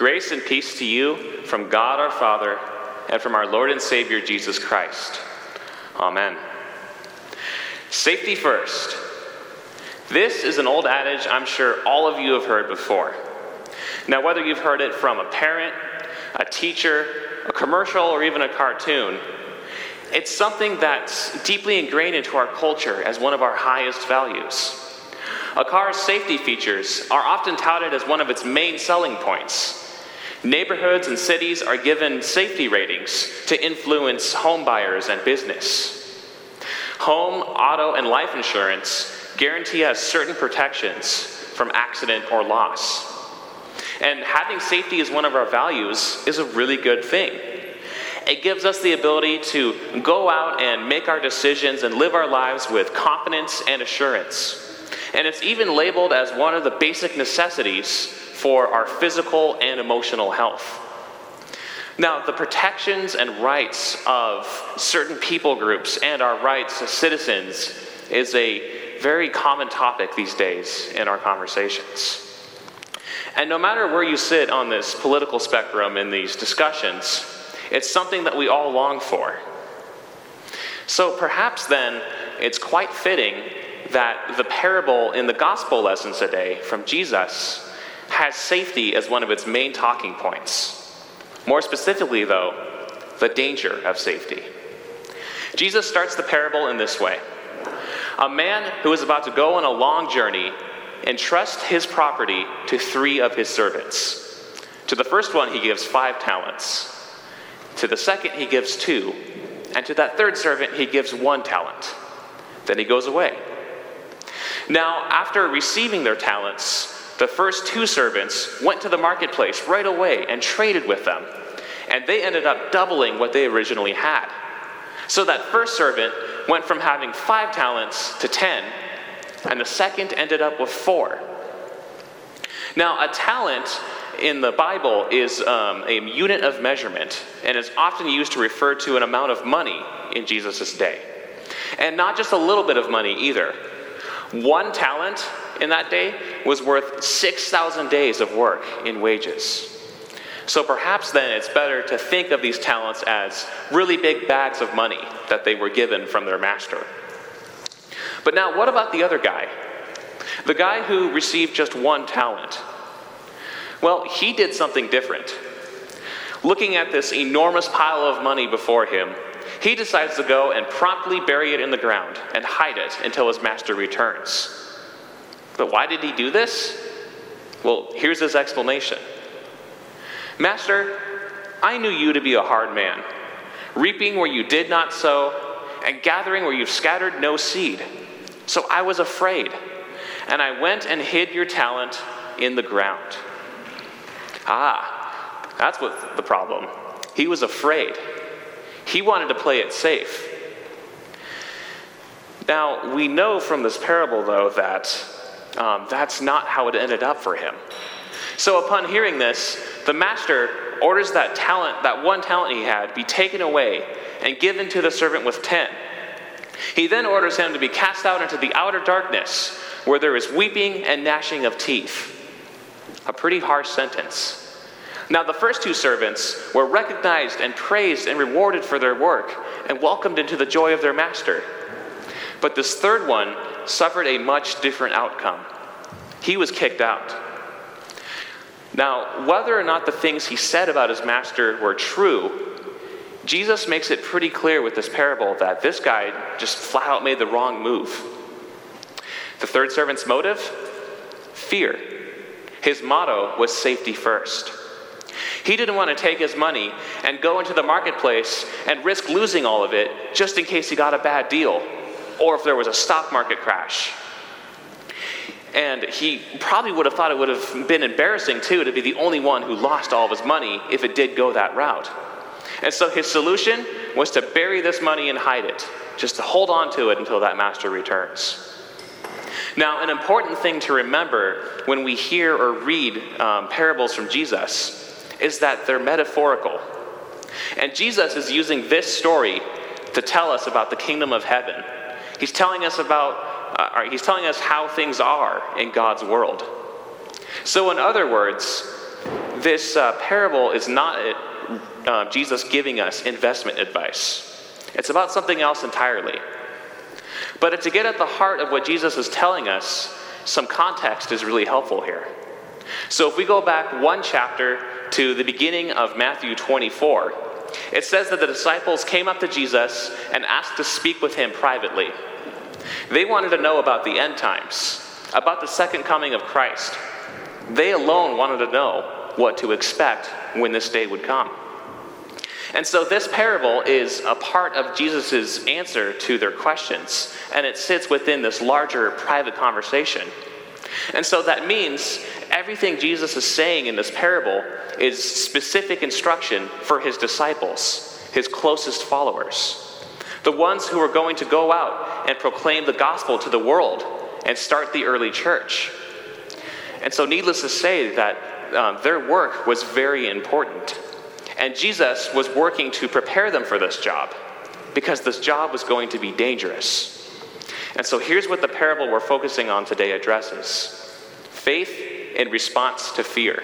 Grace and peace to you from God our Father and from our Lord and Savior Jesus Christ. Amen. Safety first. This is an old adage I'm sure all of you have heard before. Now, whether you've heard it from a parent, a teacher, a commercial, or even a cartoon, it's something that's deeply ingrained into our culture as one of our highest values. A car's safety features are often touted as one of its main selling points. Neighborhoods and cities are given safety ratings to influence home buyers and business. Home, auto, and life insurance guarantee us certain protections from accident or loss. And having safety as one of our values is a really good thing. It gives us the ability to go out and make our decisions and live our lives with confidence and assurance. And it's even labeled as one of the basic necessities for our physical and emotional health. Now, the protections and rights of certain people groups and our rights as citizens is a very common topic these days in our conversations. And no matter where you sit on this political spectrum in these discussions, it's something that we all long for. So perhaps then it's quite fitting that the parable in the gospel lessons today from Jesus has safety as one of its main talking points. More specifically, though, the danger of safety. Jesus starts the parable in this way A man who is about to go on a long journey entrusts his property to three of his servants. To the first one, he gives five talents. To the second, he gives two. And to that third servant, he gives one talent. Then he goes away. Now, after receiving their talents, the first two servants went to the marketplace right away and traded with them. And they ended up doubling what they originally had. So that first servant went from having five talents to ten, and the second ended up with four. Now, a talent in the Bible is um, a unit of measurement and is often used to refer to an amount of money in Jesus' day. And not just a little bit of money either. One talent in that day was worth 6,000 days of work in wages. So perhaps then it's better to think of these talents as really big bags of money that they were given from their master. But now, what about the other guy? The guy who received just one talent. Well, he did something different. Looking at this enormous pile of money before him, he decides to go and promptly bury it in the ground and hide it until his master returns. But why did he do this? Well, here's his explanation Master, I knew you to be a hard man, reaping where you did not sow, and gathering where you've scattered no seed. So I was afraid, and I went and hid your talent in the ground. Ah, that's what the problem. He was afraid. He wanted to play it safe. Now, we know from this parable, though, that um, that's not how it ended up for him. So, upon hearing this, the master orders that talent, that one talent he had, be taken away and given to the servant with ten. He then orders him to be cast out into the outer darkness, where there is weeping and gnashing of teeth. A pretty harsh sentence. Now, the first two servants were recognized and praised and rewarded for their work and welcomed into the joy of their master. But this third one suffered a much different outcome. He was kicked out. Now, whether or not the things he said about his master were true, Jesus makes it pretty clear with this parable that this guy just flat out made the wrong move. The third servant's motive? Fear. His motto was safety first. He didn't want to take his money and go into the marketplace and risk losing all of it just in case he got a bad deal or if there was a stock market crash. And he probably would have thought it would have been embarrassing too to be the only one who lost all of his money if it did go that route. And so his solution was to bury this money and hide it, just to hold on to it until that master returns. Now, an important thing to remember when we hear or read um, parables from Jesus is that they're metaphorical. And Jesus is using this story to tell us about the kingdom of heaven. He's telling us about, uh, he's telling us how things are in God's world. So, in other words, this uh, parable is not uh, Jesus giving us investment advice, it's about something else entirely. But to get at the heart of what Jesus is telling us, some context is really helpful here. So if we go back one chapter to the beginning of Matthew 24, it says that the disciples came up to Jesus and asked to speak with him privately. They wanted to know about the end times, about the second coming of Christ. They alone wanted to know what to expect when this day would come. And so this parable is a part of Jesus' answer to their questions, and it sits within this larger private conversation. And so that means everything Jesus is saying in this parable is specific instruction for his disciples, his closest followers, the ones who are going to go out and proclaim the gospel to the world and start the early church. And so, needless to say, that um, their work was very important. And Jesus was working to prepare them for this job because this job was going to be dangerous. And so here's what the parable we're focusing on today addresses faith in response to fear.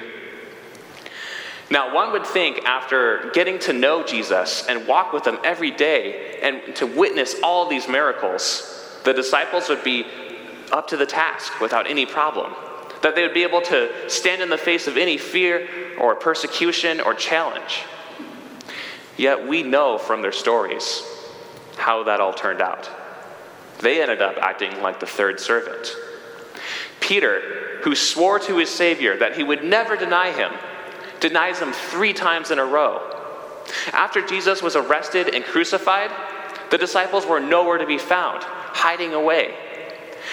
Now, one would think after getting to know Jesus and walk with him every day and to witness all these miracles, the disciples would be up to the task without any problem. That they would be able to stand in the face of any fear or persecution or challenge. Yet we know from their stories how that all turned out. They ended up acting like the third servant. Peter, who swore to his Savior that he would never deny him, denies him three times in a row. After Jesus was arrested and crucified, the disciples were nowhere to be found, hiding away.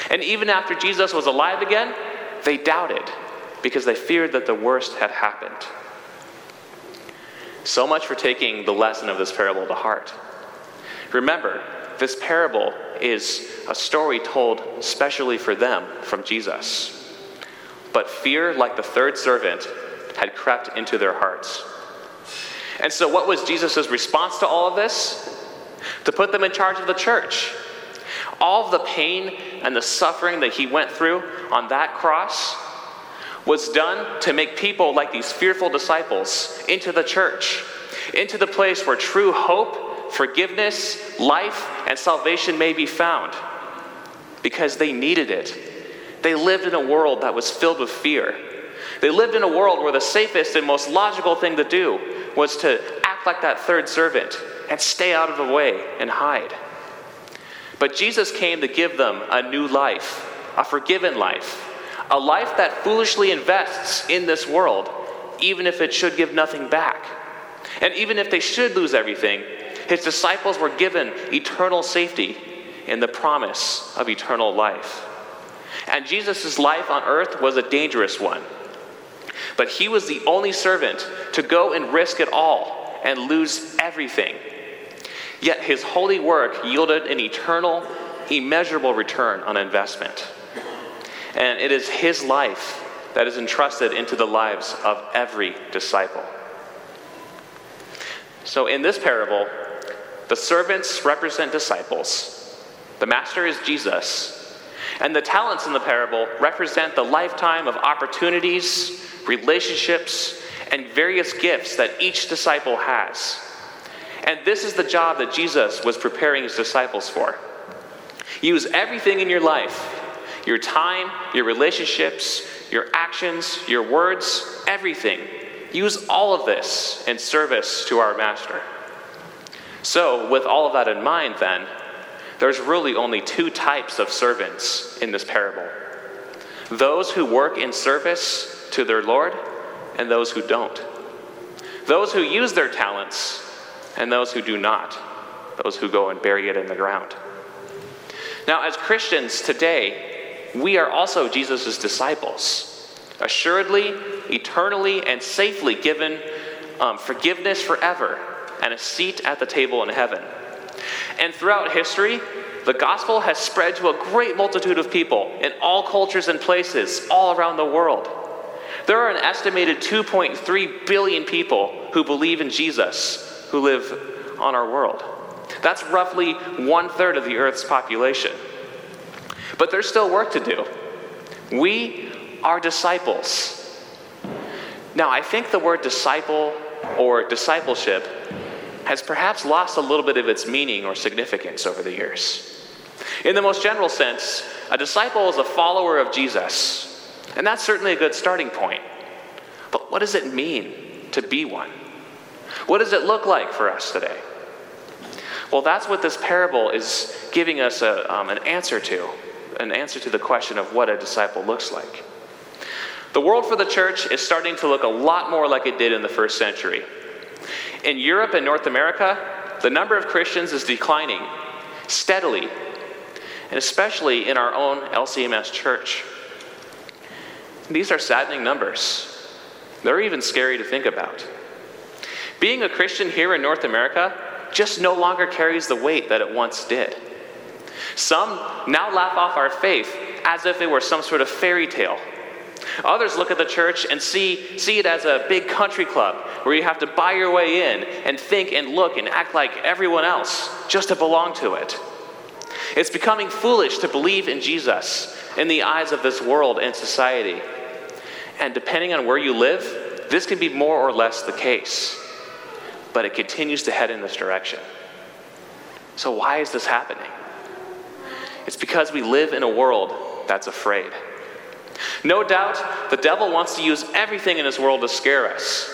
And even after Jesus was alive again, they doubted because they feared that the worst had happened. So much for taking the lesson of this parable to heart. Remember, this parable is a story told specially for them from Jesus. But fear, like the third servant, had crept into their hearts. And so, what was Jesus' response to all of this? To put them in charge of the church. All of the pain and the suffering that he went through on that cross was done to make people like these fearful disciples into the church, into the place where true hope, forgiveness, life, and salvation may be found. Because they needed it. They lived in a world that was filled with fear. They lived in a world where the safest and most logical thing to do was to act like that third servant and stay out of the way and hide. But Jesus came to give them a new life, a forgiven life, a life that foolishly invests in this world, even if it should give nothing back. And even if they should lose everything, his disciples were given eternal safety in the promise of eternal life. And Jesus' life on earth was a dangerous one. But he was the only servant to go and risk it all and lose everything. Yet his holy work yielded an eternal, immeasurable return on investment. And it is his life that is entrusted into the lives of every disciple. So, in this parable, the servants represent disciples, the master is Jesus, and the talents in the parable represent the lifetime of opportunities, relationships, and various gifts that each disciple has. And this is the job that Jesus was preparing his disciples for. Use everything in your life your time, your relationships, your actions, your words, everything. Use all of this in service to our Master. So, with all of that in mind, then, there's really only two types of servants in this parable those who work in service to their Lord, and those who don't. Those who use their talents, and those who do not. Those who go and bury it in the ground. Now, as Christians today, we are also Jesus' disciples, assuredly, eternally, and safely given um, forgiveness forever and a seat at the table in heaven. And throughout history, the gospel has spread to a great multitude of people in all cultures and places all around the world. There are an estimated 2.3 billion people who believe in Jesus who live on our world. That's roughly one third of the Earth's population. But there's still work to do. We are disciples. Now, I think the word disciple or discipleship has perhaps lost a little bit of its meaning or significance over the years. In the most general sense, a disciple is a follower of Jesus, and that's certainly a good starting point. But what does it mean to be one? What does it look like for us today? Well, that's what this parable is giving us a, um, an answer to, an answer to the question of what a disciple looks like. The world for the church is starting to look a lot more like it did in the first century. In Europe and North America, the number of Christians is declining steadily, and especially in our own LCMS church. These are saddening numbers. They're even scary to think about. Being a Christian here in North America just no longer carries the weight that it once did. Some now laugh off our faith as if it were some sort of fairy tale Others look at the church and see, see it as a big country club where you have to buy your way in and think and look and act like everyone else just to belong to it. It's becoming foolish to believe in Jesus in the eyes of this world and society. And depending on where you live, this can be more or less the case. But it continues to head in this direction. So, why is this happening? It's because we live in a world that's afraid. No doubt, the devil wants to use everything in his world to scare us.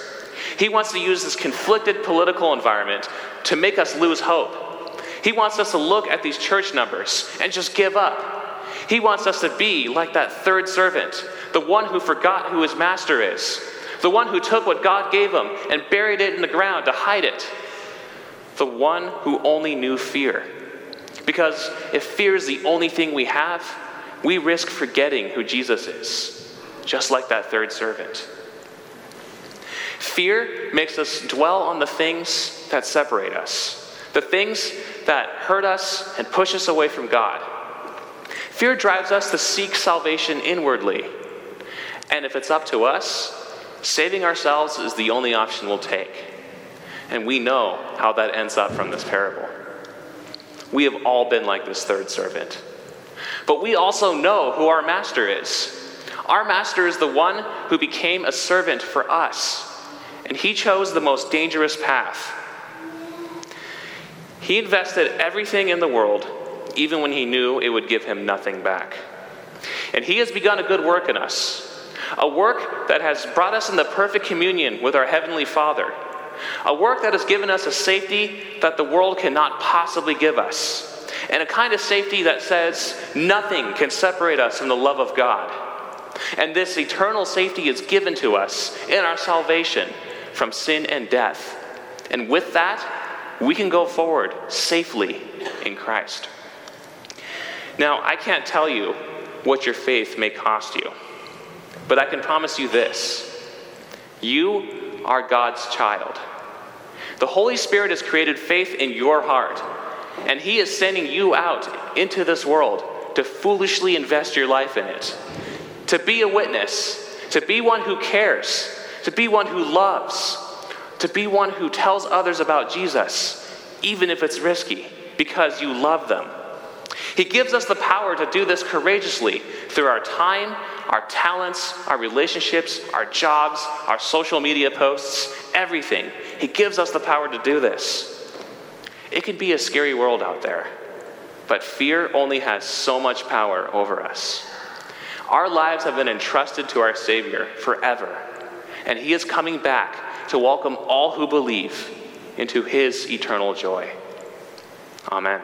He wants to use this conflicted political environment to make us lose hope. He wants us to look at these church numbers and just give up. He wants us to be like that third servant, the one who forgot who his master is, the one who took what God gave him and buried it in the ground to hide it, the one who only knew fear. Because if fear is the only thing we have, we risk forgetting who Jesus is, just like that third servant. Fear makes us dwell on the things that separate us, the things that hurt us and push us away from God. Fear drives us to seek salvation inwardly. And if it's up to us, saving ourselves is the only option we'll take. And we know how that ends up from this parable. We have all been like this third servant. But we also know who our master is. Our master is the one who became a servant for us, and he chose the most dangerous path. He invested everything in the world, even when he knew it would give him nothing back. And he has begun a good work in us, a work that has brought us into perfect communion with our Heavenly Father, a work that has given us a safety that the world cannot possibly give us and a kind of safety that says nothing can separate us from the love of God. And this eternal safety is given to us in our salvation from sin and death. And with that, we can go forward safely in Christ. Now, I can't tell you what your faith may cost you, but I can promise you this you are God's child. The Holy Spirit has created faith in your heart and He is sending you out into this world to foolishly invest your life in it, to be a witness, to be one who cares, to be one who loves, to be one who tells others about Jesus, even if it's risky, because you love them. He gives us the power to do this courageously through our time, our talents, our relationships, our jobs, our social media posts, everything. He gives us the power to do this. It can be a scary world out there, but fear only has so much power over us. Our lives have been entrusted to our Savior forever, and He is coming back to welcome all who believe into His eternal joy. Amen.